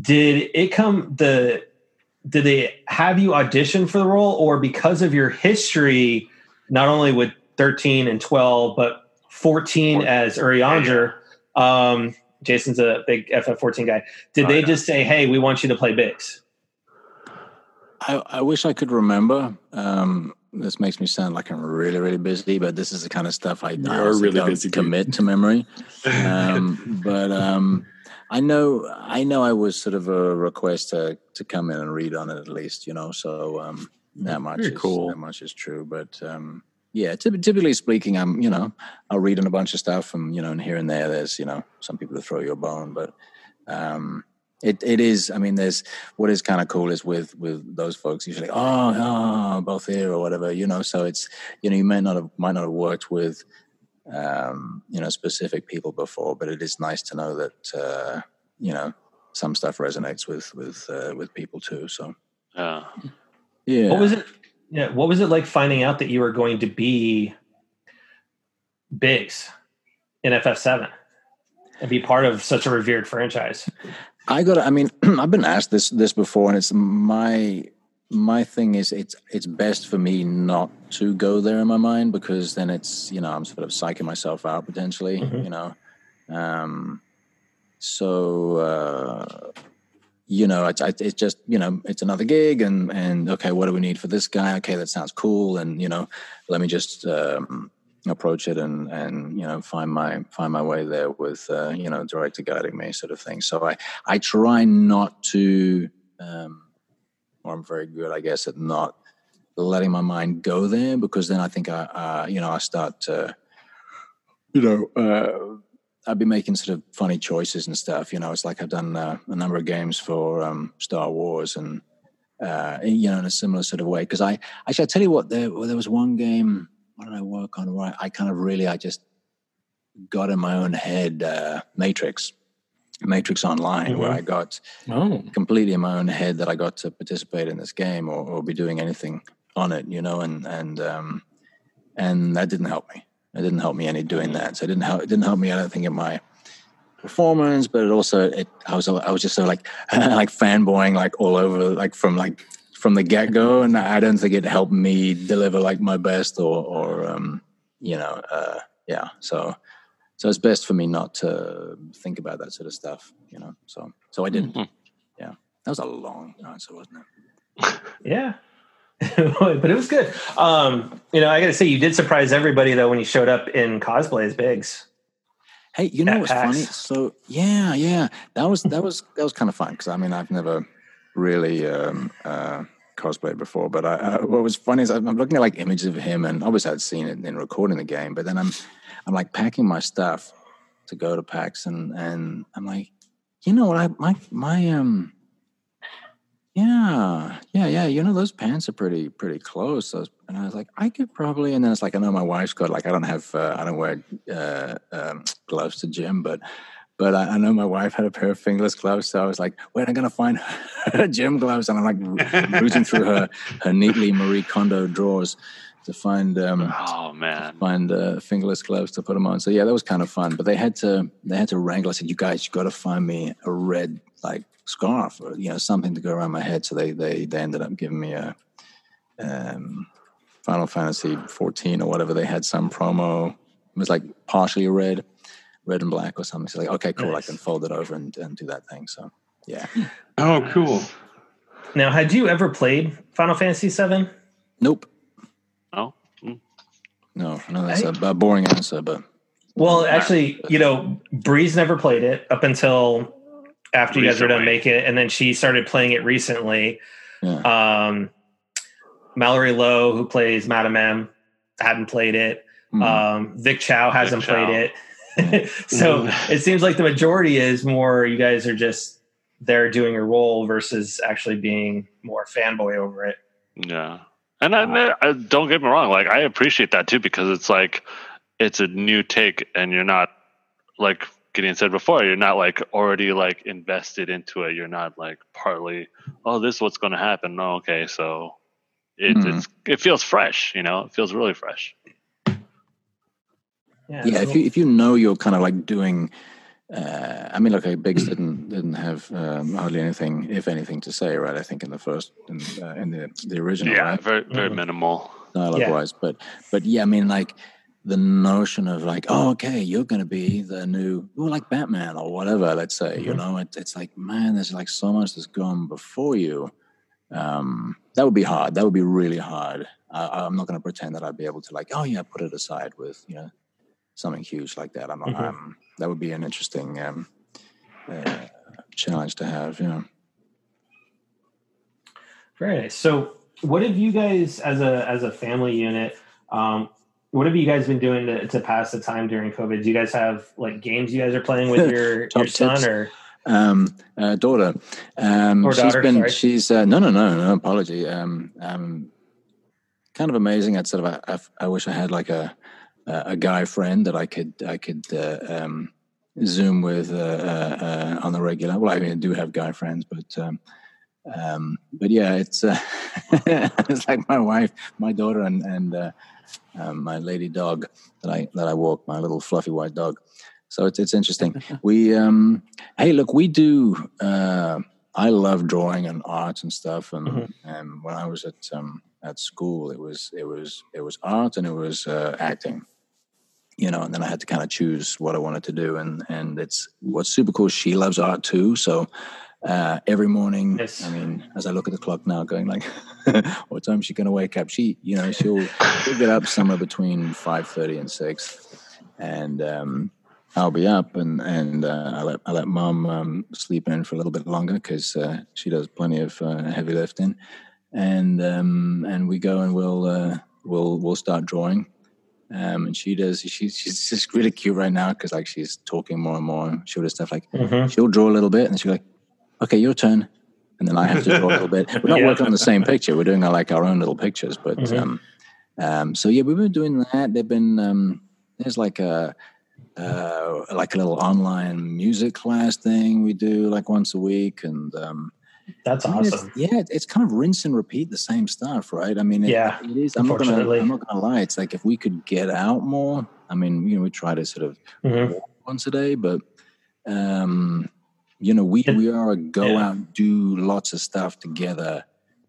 did it come the? Did they have you audition for the role, or because of your history, not only with 13 and 12, but 14 as Urianger? Um, Jason's a big FF14 guy. Did Oh, they yeah. just say, "Hey, we want you to play Biggs"? I, I wish I could remember. Um, this makes me sound like I'm really, really busy, but this is the kind of stuff I, I really don't busy, dude. commit to memory. Um, but um, I know, I know, I was sort of a request to to come in and read on it at least, you know. So um, that much Very is cool. that much is true. But um, yeah, typ- typically speaking, I'm you know I'll read on a bunch of stuff, and you know, and here and there, there's you know some people to throw you a bone, but. Um, it, it is. I mean, there's what is kind of cool is with with those folks usually. Oh, oh, both here or whatever, you know. So it's you know you may not have might not have worked with um, you know specific people before, but it is nice to know that uh, you know some stuff resonates with with uh, with people too. So yeah. yeah, What was it? Yeah, what was it like finding out that you were going to be Biggs in FF7 and be part of such a revered franchise? I got. I mean, I've been asked this this before, and it's my my thing is it's it's best for me not to go there in my mind because then it's you know I'm sort of psyching myself out potentially. Mhm. You know, um, so uh, you know it's it's just you know it's another gig and and okay, what do we need for this guy? Okay, that sounds cool, and you know, let me just. Um, approach it and and you know find my find my way there with uh, you know director guiding me sort of thing so i i try not to um or i'm very good i guess at not letting my mind go there because then i think i uh you know i start to you know uh i'd be making sort of funny choices and stuff you know it's like i've done uh, a number of games for um star wars and uh you know in a similar sort of way because i actually i tell you what there there was one game what did I work on? Where I, I kind of really, I just got in my own head, uh, Matrix, Matrix Online, where Mhm. I got Oh, completely in my own head that I got to participate in this game or, or be doing anything on it, you know, and and um, and that didn't help me. It didn't help me any doing that. So it didn't help. It didn't help me. I don't think in my performance, but it also it. I was I was just so like like fanboying like all over like from like from the get go, and I don't think it helped me deliver like my best or or um, you know uh, yeah. So so it's best for me not to think about that sort of stuff, you know. So so I didn't. Mhm. Yeah, that was a long answer, wasn't it? Yeah. but it was good. Um, you know, I got to say, you did surprise everybody though when you showed up in cosplay as Biggs. Hey, you know At what's funny? So yeah, yeah, that was that was that was kind of fun because I mean I've never really um, uh, cosplayed before, but I, uh, what was funny is I'm I'm looking at like images of him, and obviously I'd seen it in recording the game, but then I'm I'm like packing my stuff to go to PAX, and and I'm like, you know what, I my my um. Yeah, yeah, yeah. You know those pants are pretty, pretty close. Those, and I was like, I could probably. And then it's like, I know my wife's got like, I don't have, uh, I don't wear uh, um, gloves to gym, but but I, I know my wife had a pair of fingerless gloves, so I was like, where am I gonna find her gym gloves? And I'm like rooting through her her neatly Marie Kondo drawers to find um, Oh man. find uh, fingerless gloves to put them on. So yeah, that was kind of fun. But they had to they had to wrangle. I said, you guys, you got to find me a red like scarf or you know something to go around my head. So they they they ended up giving me a um, Final Fantasy 14 or whatever. They had some promo. It was like partially red, red and black or something. So like, okay, cool. Nice. I can fold it over and, and do that thing. So yeah, Oh, cool. Now, had you ever played Final Fantasy VII? nope. Mm. No, no, that's a, a boring answer, but Well, actually, you know, Breeze never played it up until after you guys were done Recently. making it, and then she started playing it recently. yeah. Um, Mallory Lowe, who plays Madame M, hadn't played it. Mhm. Um, Vic Chow hasn't Chow. played it. so it seems like the majority is more you guys are just there doing a role versus actually being more fanboy over it. Yeah, and I, uh, I don't get me wrong. Like I appreciate that too because it's like it's a new take, and you're not like Gideon said before. You're not like already like invested into it. You're not like partly. Oh, this is what's going to happen. No, okay, so it hmm. it's it feels fresh. You know, it feels really fresh. Yeah, yeah, so- if you if you know you're kind of like doing, uh, I mean, look, like Biggs didn't didn't have um, hardly anything, if anything, to say, right? I think in the first in, uh, in the the original, Yeah, right? very very Mhm. minimal. dialogue Yeah. wise, but but yeah, I mean, like the notion of like, oh, okay, you're going to be the new, well, like Batman or whatever. Let's say, you Mhm. know, it, it's like, man, there's like so much that's gone before you. Um, that would be hard. That would be really hard. I, I'm not going to pretend that I'd be able to like, oh yeah, put it aside with you know something huge like that. I'm. Mhm. Um, that would be an interesting um, uh, challenge to have. You know. Very nice. So, what have you guys, as a as a family unit, um, what have you guys been doing to, to pass the time during COVID? Do you guys have like games you guys are playing with your your son, tips. or um, uh, daughter. Um, Or she's daughter, been, sorry. she's uh, no, no, no, no apology. Um, um, kind of amazing. I'd sort of, I, I wish I had like a, a a guy friend that I could, I could uh, um, Zoom with uh, uh, uh, on the regular. Well, I mean, I do have guy friends, but. Um, um, but yeah, it's uh, it's like my wife, my daughter, and and uh, um, my lady dog that I that I walk, my little fluffy white dog. So it's it's interesting. we um, hey, look, we do. Uh, I love drawing and art and stuff, and Mhm. and when I was at um, at school, it was it was it was art and it was uh, acting. You know, and then I had to kind of choose what I wanted to do, and and it's what's super cool. She loves art too, so uh, every morning. Yes. I mean, as I look at the clock now, going like, what time is she going to wake up? She, you know, she'll, she'll get up somewhere between five thirty and six, and um, I'll be up, and and uh, I let I let mom um, sleep in for a little bit longer because uh, she does plenty of uh, heavy lifting, and um, and we go and we'll uh, we'll we'll start drawing. Um, and she does. She's she's just really cute right now because like she's talking more and more. She'll do stuff like Mhm. she'll draw a little bit, and then she'll be like, "Okay, your turn," and then I have to draw a little bit. We're not Yeah. working on the same picture. We're doing our, like our own little pictures, but Mhm. um, um, so yeah, we've been doing that. There've been um, there's like a uh, like a little online music class thing we do like once a week, and um, that's I mean, it's- awesome. yeah, it's kind of rinse and repeat the same stuff, right? I mean, it, Yeah, it is. I'm not gonna. I'm not gonna lie. It's like if we could get out more. I mean, you know, we try to sort of Mhm. walk once a day, but um, you know, we we are a go Yeah. out, do lots of stuff together,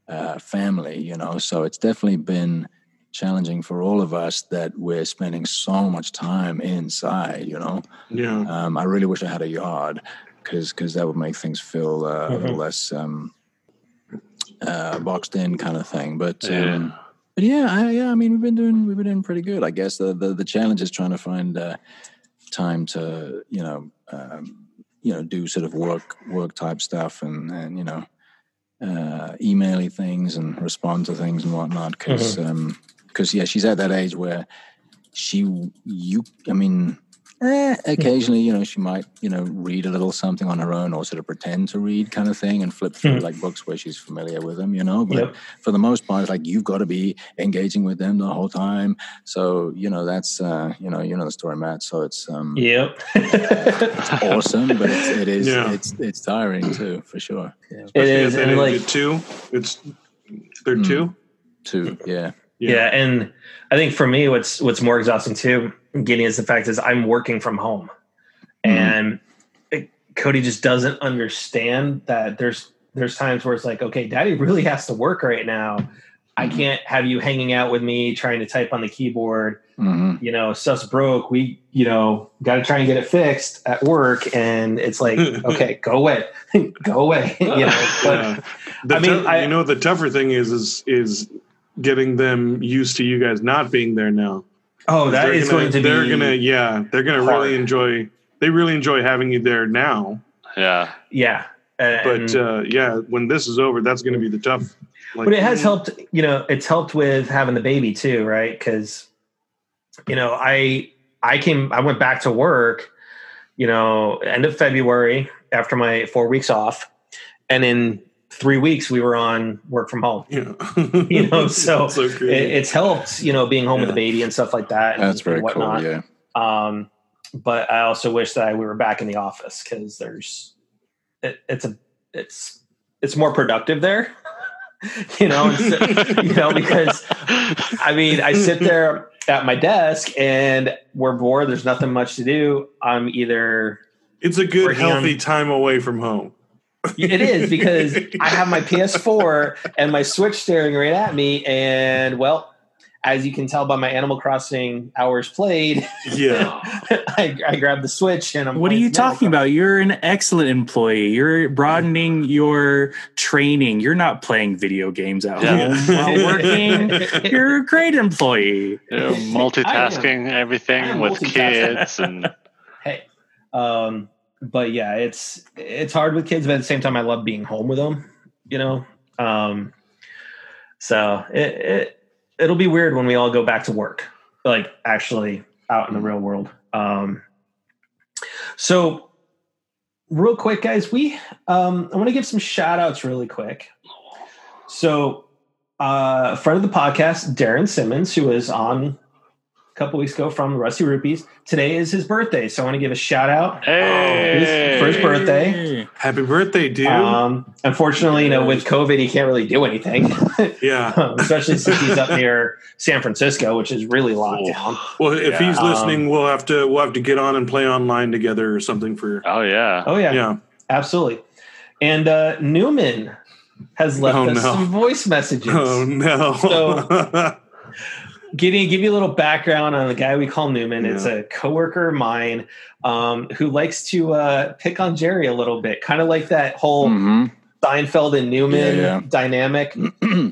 uh, family. You know, so it's definitely been challenging for all of us that we're spending so much time inside. You know, Yeah. um, I really wish I had a yard because because that would make things feel uh, a little less um, uh, boxed in kind of thing. But Yeah. um, but yeah, I, yeah. I mean, we've been doing we've been doing pretty good. I guess the the, the challenge is trying to find uh, time to you know um, you know do sort of work work type stuff and and you know uh, emailing things and respond to things and whatnot because because yeah she's at that age where she you I mean eh, occasionally you know she might you know read a little something on her own or sort of pretend to read kind of thing and flip through Mhm. like books where she's familiar with them you know but Yep. for the most part it's like you've got to be engaging with them the whole time so you know that's uh you know you know the story Matt so it's um Yep. awesome but it's, it is Yeah. it's it's tiring too for sure it Especially is, at that and like at two. It's they're Mm. two. too yeah yeah. and I think for me, what's what's more exhausting too, getting is the fact is I'm working from home, Mhm. and it, Cody just doesn't understand that there's there's times where it's like, okay, Daddy really has to work right now. I Mhm. can't have you hanging out with me trying to type on the keyboard. hmm You know, stuff's broke. We, you know, got to try and get it fixed at work, and it's like, okay, go away, go away. you know, but Yeah. I mean, tou- I- you know, the tougher thing is is is getting them used to you guys not being there now. Oh, that is They're is gonna- going to be. They're gonna, yeah, they're gonna hard. really enjoy. They really enjoy having you there now. Yeah. yeah, and- But uh, yeah, when this is over, that's going to be the tough. Like, but it has helped you know it's helped with having the baby too right because you know i i came i went back to work you know end of february after my four weeks off and in three weeks we were on work from home Yeah. You know, so so it, it's helped you know being home with the baby and stuff like that and, that's very and cool whatnot yeah um but i also wish that we were back in the office because there's it, it's a it's it's more productive there you know you know because I mean, I sit there at my desk and we're bored. There's nothing much to do. I'm either it's a good, working on- healthy time away from home. It is because I have my PS4 and my Switch staring right at me, and well, as you can tell by my Animal Crossing hours played, Yeah. I, I grabbed the Switch and I'm. What are you talking about? You're an excellent employee. You're broadening your training. You're not playing video games at Yeah. home while working. You're a great employee. You know, multitasking everything I am with multitasking. kids and hey, um, but yeah, it's it's hard with kids, but at the same time, I love being home with them. You know, um, so it, it it'll be weird when we all go back to work, like actually out in the real world. Um, so real quick, guys, we um, I want to give some shout outs really quick. So, uh, friend of the podcast, Darren Simmons, who was on couple weeks ago from Rusty Rupees. Today is his birthday, so I want to give a shout out hey, for his birthday. Happy birthday, dude. Um, unfortunately, you know, with COVID, he can't really do anything, yeah. especially since he's up near San Francisco, which is really locked down. Well, if Yeah. he's Um, listening, we'll have to we'll have to get on and play online together or something for. Oh yeah. Oh yeah, Yeah. absolutely. And uh, Newman has left Oh, us no. some voice messages. Oh no. So- Getting give you a little background on the guy we call Newman. It's Yeah. a coworker of mine um, who likes to uh, pick on Jerry a little bit, kind of like that whole hmm Seinfeld and Newman Yeah, yeah. dynamic.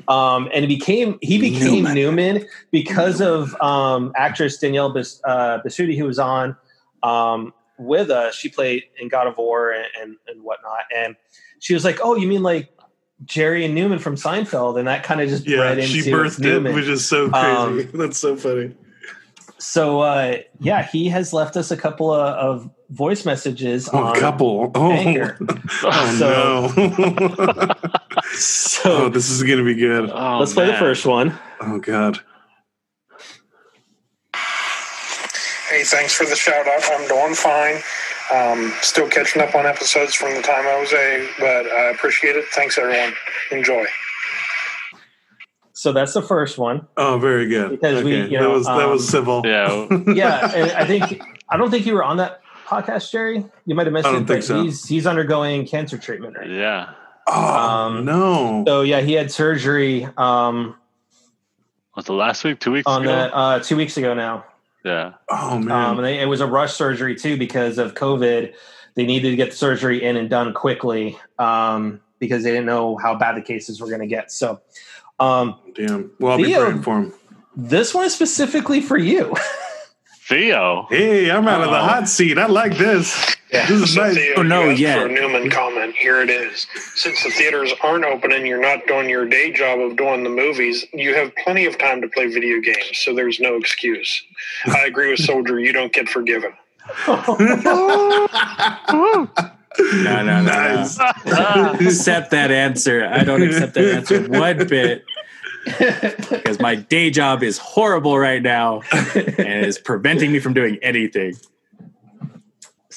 Um, and he became he became Newman. Newman, because of um, actress Danielle Bas- uh, who was on um, with us. She played in God of War and, and and whatnot, and she was like, "Oh, you mean like Jerry and Newman from Seinfeld?" And that kind of just yeah, bred into she birthed Newman. it, which is so crazy. Um, That's so funny. so uh, yeah, he has left us a couple of, of voice messages Oh, on a couple. Oh, Anchor. oh no. So oh, this is gonna be good. Oh, let's play the first one. Oh god. Hey, thanks for the shout out. I'm doing fine. Um, still catching up on episodes from the time I was a, but I appreciate it. Thanks, everyone. Enjoy. So that's the first one. Oh, very good. Because we, Okay, you that know, was that um, was civil. Yeah. yeah, and I think I don't think you were on that podcast, Jerry. You might have missed I don't it, think but so. he's he's undergoing cancer treatment right now. Yeah. oh um, no. So yeah, he had surgery um, Was it last week? Two weeks on ago? that uh, two weeks ago now. Yeah. Oh man. Um, and they, it was a rush surgery too because of COVID. They needed to get the surgery in and done quickly um, because they didn't know how bad the cases were going to get. So um, Damn. Well, I'll be Theo- praying for him. this one is specifically for you. Theo. Hey, I'm out of the hot seat. I like this. This is So nice. Theo, Oh, no, yeah. For Newman comment, here it is. Since the theaters aren't open and you're not doing your day job of doing the movies, you have plenty of time to play video games, so there's no excuse. I agree with Soldier. You don't get forgiven. No, no, no, Nice. no. accept that answer. I don't accept that answer one bit because my day job is horrible right now and is preventing me from doing anything.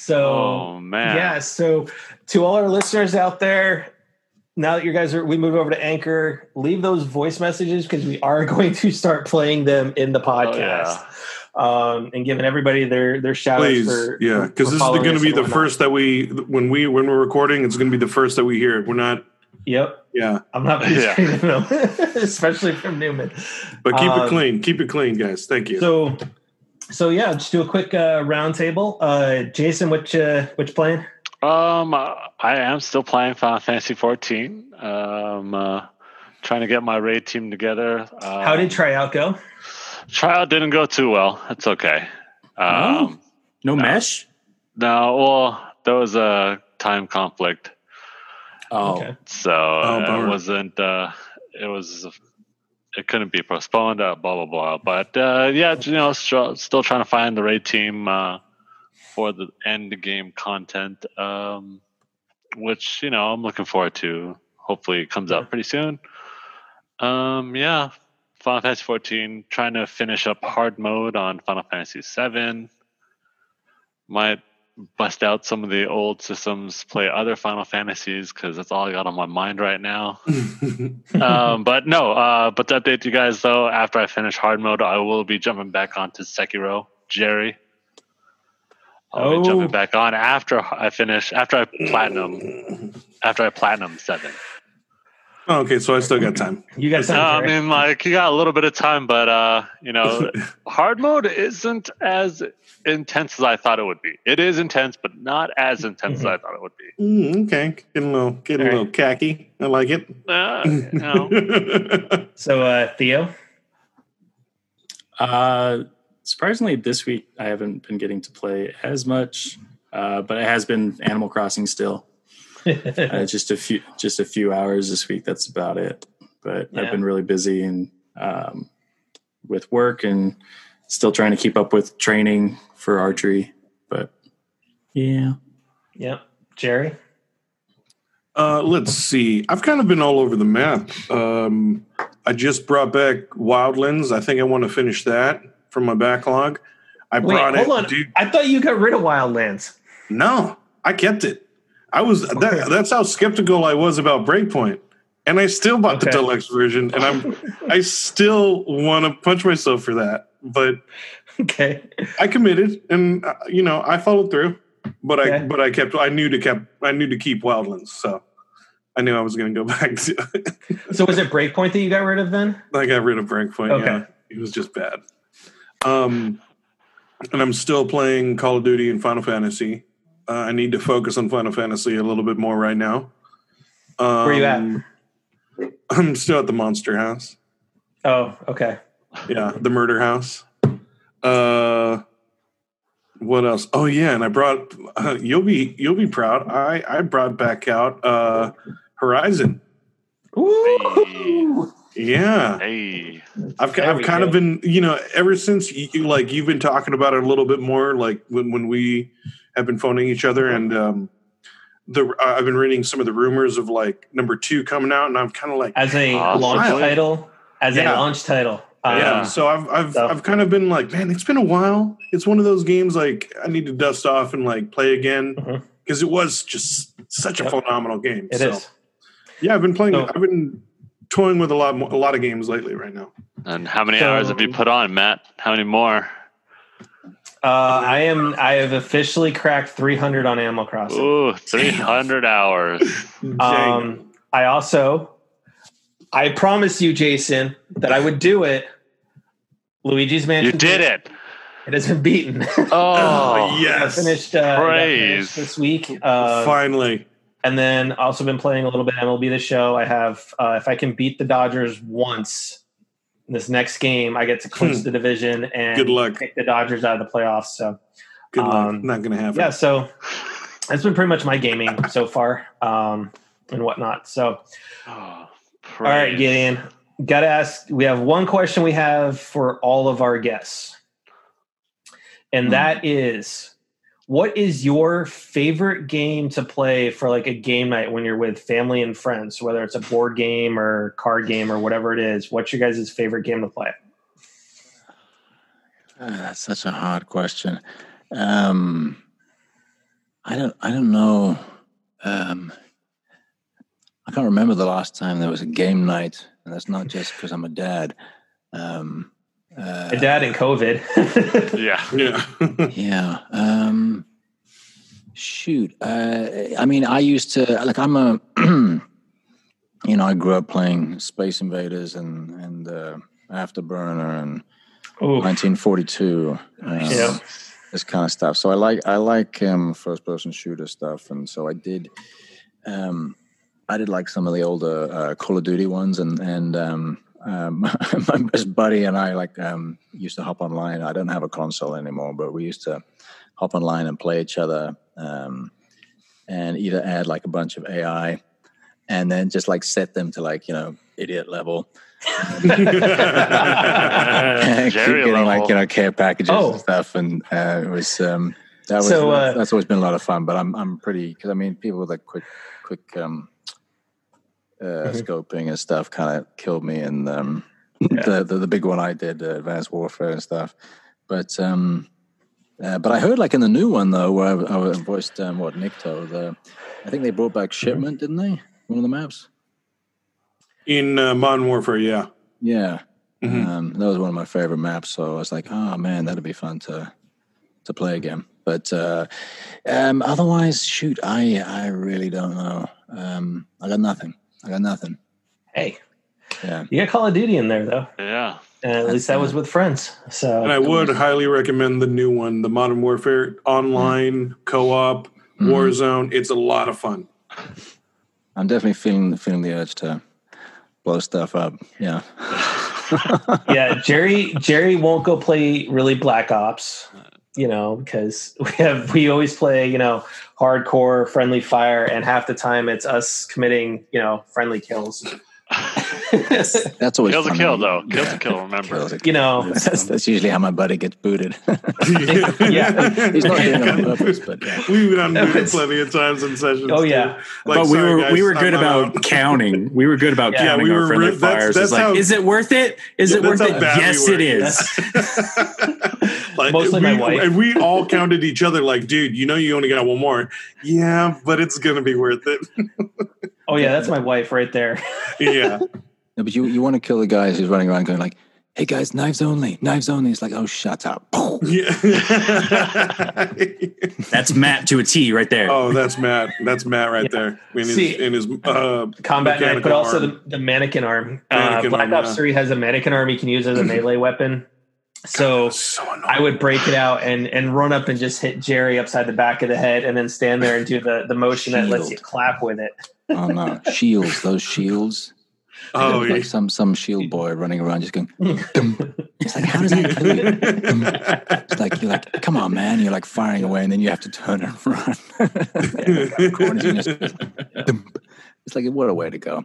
So Oh man. yeah, so to all our listeners out there, now that you guys are we move over to Anchor, leave those voice messages because we are going to start playing them in the podcast. Um, and giving everybody their their shout outs Please, for yeah, because this is going to be the first that we when we when we're recording. It's going to be the first that we hear. We're not. Yep, Yeah, I'm not Yeah. yeah. them, especially from Newman. but keep Um, it clean. Keep it clean, guys. Thank you. So, so yeah, just do a quick uh, round table. Uh, Jason, which uh, which plane? Um, uh, I am still playing Final Fantasy 14. Um, uh, trying to get my raid team together. Uh, How did tryout go? tryout didn't go too well? It's okay. Um, No mesh? no, well, there was a time conflict, Oh, Okay. so Oh, it wasn't. Uh, it was. It couldn't be postponed. Uh, blah blah blah. But uh, yeah, you know, still, still trying to find the raid team uh, for the end game content, um, which you know I'm looking forward to. Hopefully, it comes out pretty soon. Um, yeah, Final Fantasy 14. Trying to finish up hard mode on Final Fantasy 7. Might bust out some of the old systems, play other Final Fantasies because that's all I got on my mind right now um, but no, uh, but to update you guys though, after I finish hard mode, I will be jumping back onto Sekiro, Jerry. I'll Oh. be jumping back on after I finish, after I platinum, after I platinum seven. Oh, okay, so I still got time. You guys, No, I mean, like you got a little bit of time, but uh, you know, hard mode isn't as intense as I thought it would be. It is intense, but not as intense as I thought it would be. Mm, okay, getting a little getting a little khaki. I like it. Uh, you know, so uh, Theo. Uh, surprisingly, this week I haven't been getting to play as much, uh, but it has been Animal Crossing still. Uh, just a few, just a few hours this week. That's about it. But Yeah. I've been really busy and um, with work and still trying to keep up with training for archery. But yeah, Yep, Jerry. Uh, let's see. I've kind of been all over the map. Um, I just brought back Wildlands. I think I want to finish that from my backlog. I Wait, brought hold it, on. dude. I thought you got rid of Wildlands. No, I kept it. I was that, that's how skeptical I was about Breakpoint, and I still bought the deluxe version, and I'm I still want to punch myself for that. But Okay. I committed, and uh, you know I followed through. But I but I kept I knew to kept I knew to keep Wildlands, so I knew I was going to go back to. So was it Breakpoint that you got rid of then? I got rid of Breakpoint. Okay. Yeah, it was just bad. Um, and I'm still playing Call of Duty and Final Fantasy. Uh, I need to focus on Final Fantasy a little bit more right now. Um, Where you at? I'm still at the Monster House. Oh, okay. Yeah, the Murder House. Uh, what else? Oh yeah, and I brought. Uh, you'll be you'll be proud. I I brought back out uh, Horizon. Ooh. Yeah. hey, I've, There I've we kind of been, you know, ever since you, you- like you've been talking about it a little bit more, like when, when we have been phoning each other, and um, the uh, I've been reading some of the rumors of like number two coming out, and I'm kind of like, As a Awesome. launch Wow. title. As Yeah. a launch title. Um, yeah. So I've I've so- I've kind of been like, man, it's been a while. It's one of those games like I need to dust off and like play again because it was just such a Yep. phenomenal game. It is. so, Yeah, I've been playing. So- I've been toying with a lot more, a lot of games lately right now. and how many So- hours have you put on, Matt? How many more? Uh, I am. I have officially cracked 300 on Animal Crossing. Ooh, 300 hours. Um, I also, I promised you, Jason, that I would do it Luigi's Mansion. You did it. It has been beaten. Oh, yes. I finished, uh, Praise. finished this week. Uh, Finally. and then also been playing a little bit MLB The Show. I have, uh, if I can beat the Dodgers once in this next game, I get to clinch Hmm. the division and Good luck. kick the Dodgers out of the playoffs. So Good luck. Um, Not going to happen. yeah, so that's been pretty much my gaming so far um, and whatnot. So Oh, all right. Gideon, got to ask. We have one question we have for all of our guests, and Hmm. that is, what is your favorite game to play for like a game night when you're with family and friends, whether it's a board game or card game or whatever it is? What's your guys' favorite game to play? Ah, that's such a hard question. Um, I don't. I don't know. Um, I can't remember the last time there was a game night, and that's not just because I'm a dad. Um, uh, My dad and COVID. Yeah. Yeah. yeah. Um, shoot. Uh, I mean, I used to like. I'm a. you know, I grew up playing Space Invaders and and uh, Afterburner and Ooh, 1942. Um, Yeah. This kind of stuff. So I like I like um, first person shooter stuff, and so I did. Um, I did like some of the older uh, Call of Duty ones, and and um, um, my best buddy and I like um, used to hop online. I don't have a console anymore, but we used to hop online and play each other, um, and either add like a bunch of AI, and then just like set them to like you know idiot level. keep Jerry getting like you know care packages Oh. and stuff, and uh, it was um, that was So, uh, that's always been a lot of fun. But I'm I'm pretty because I mean people with like quick quick um, uh, Mhm. scoping and stuff kind of killed me, and um, Yeah. the, the the big one I did uh, Advanced Warfare and stuff, but. um uh, but I heard like in the new one though, where I, I voiced um, what Nikto, the I think they brought back shipment, didn't they? One of the maps. In uh, Modern Warfare, yeah. Yeah, Mhm. um, that was one of my favorite maps. So I was like, oh man, that'd be fun to to play again. But uh, um, otherwise, shoot, I I really don't know. Um, I got nothing. I got nothing. hey, Yeah, you got Call of Duty in there though, Yeah. and at least that was with friends. So And I would highly recommend the new one, the Modern Warfare online co-op Mhm. Warzone. It's a lot of fun. I'm definitely feeling feeling the urge to blow stuff up. Yeah, yeah, Jerry Jerry won't go play really Black Ops, you know, because we have we always play, you know, hardcore friendly fire, and half the time it's us committing, you know, friendly kills. that's always Kill's a fun. kill, though. Kill's Yeah. a kill, remember. Kill's a you know, That's, that's usually how my buddy gets booted. Yeah. he's not doing it on purpose, but yeah. We've been on No, muted it's- plenty of times in sessions. Oh, yeah. Like, but we were guys, we were I'm good about out. counting. We were good about Yeah, counting we our were friendly re- that's- fires. that's it's like, how- is it worth it? Is Yeah, it worth it? bad we Yes, it is. like, Mostly my we, wife. And we all counted each other like, dude, you know you only got one more. Yeah, but it's gonna be worth it. Oh yeah, that's my wife right there. yeah. No, but you you want to kill the guys who's running around going like, "Hey guys, knives only, knives only." It's like, "Oh, shut up!" Yeah. That's Matt to a T right there. oh, that's Matt. That's Matt right there. In his See- in his uh Combat knife, Mechanical but also the, the mannequin arm. uh, Black arm, Ops yeah. 3 has a mannequin arm you can use as a melee weapon. So so. I would break it out and and run up and just hit Jerry upside the back of the head and then stand there and do the, the motion that lets you clap with it. Oh no, shields, those shields. Oh, like yeah. some some shield boy running around just going. Dum. It's like, how does that kill you? it's like you're like, come on, man. You're like firing away, and then you have to turn and run. Yeah, corners, and just- dum. It's like what a way to go.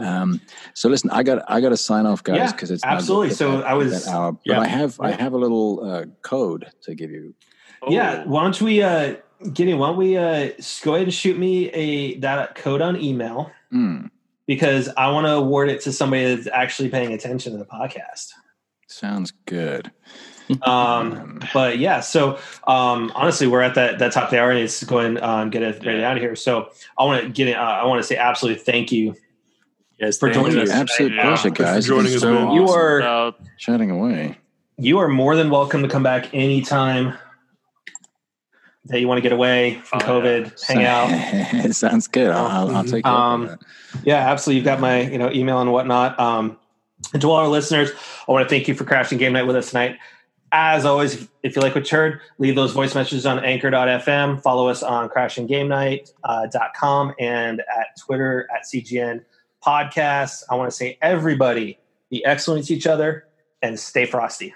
Um, so listen, I got I got to sign off, guys, Yeah, because it's absolutely. So I was- that hour. But Yeah. I have I have a little uh, code to give you. Yeah, Oh. why don't we uh Gideon, why don't we uh go ahead and shoot me a that code on email Mm, because I want to award it to somebody that's actually paying attention to the podcast. sounds good. Um, but yeah, so um, honestly, we're at that that top of the hour, and it's going um, get it ready out of here. So I want to get it. Uh, I want to say absolutely thank you. yes, for joining you. us. Absolute Yeah. pleasure, Thanks for guys. joining us, been man. You are Uh, chatting away. you are more than welcome to come back anytime that you want to get away from Oh, COVID, hang out. it sounds good. I'll, I'll, I'll take Um. Yeah, absolutely. You've got my you know email and whatnot. Um, And to all our listeners, I want to thank you for crashing game night with us tonight. As always, if you like what you heard, leave those voice messages on anchor.fm. Follow us on crashinggamenight.com uh, and at Twitter at CGN Podcasts. I want to say, everybody, be excellent to each other and stay frosty.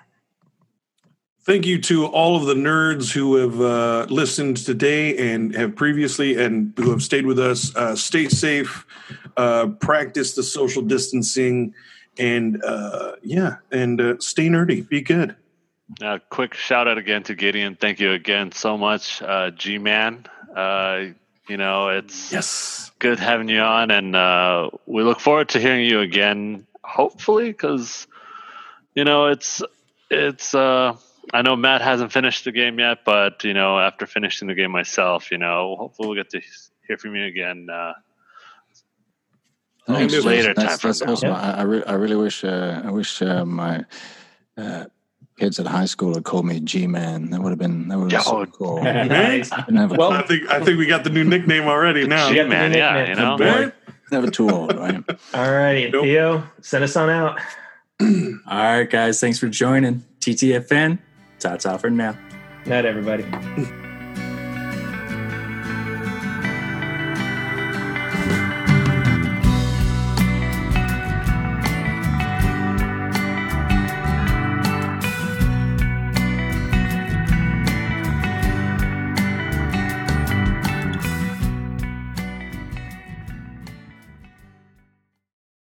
Thank you to all of the nerds who have uh, listened today and have previously and who have stayed with us. Uh, stay safe, uh, practice the social distancing, and uh, yeah, and uh, stay nerdy. Be good. Uh, quick shout out again to Gideon. Thank you again so much, uh, G Man. Uh, you know, it's yes good having you on, and uh, we look forward to hearing you again. Hopefully, because you know it's it's. Uh, I know Matt hasn't finished the game yet, but you know, after finishing the game myself, you know, hopefully we'll get to hear from you again. Uh, Thanks. later that's, time that's from awesome. Yeah. I, I, re- I really wish uh, I wish uh, my uh, kids at high school had called me G Man. That would have been that would have been so cool. Nice. Well- I think I think we got the new nickname already now. G- Man, yeah, you know. Right? never too old, right? All righty. Nope. Theo, send us on out. All right, guys. Thanks for joining. TTFN. Ta ta for now. Night, everybody.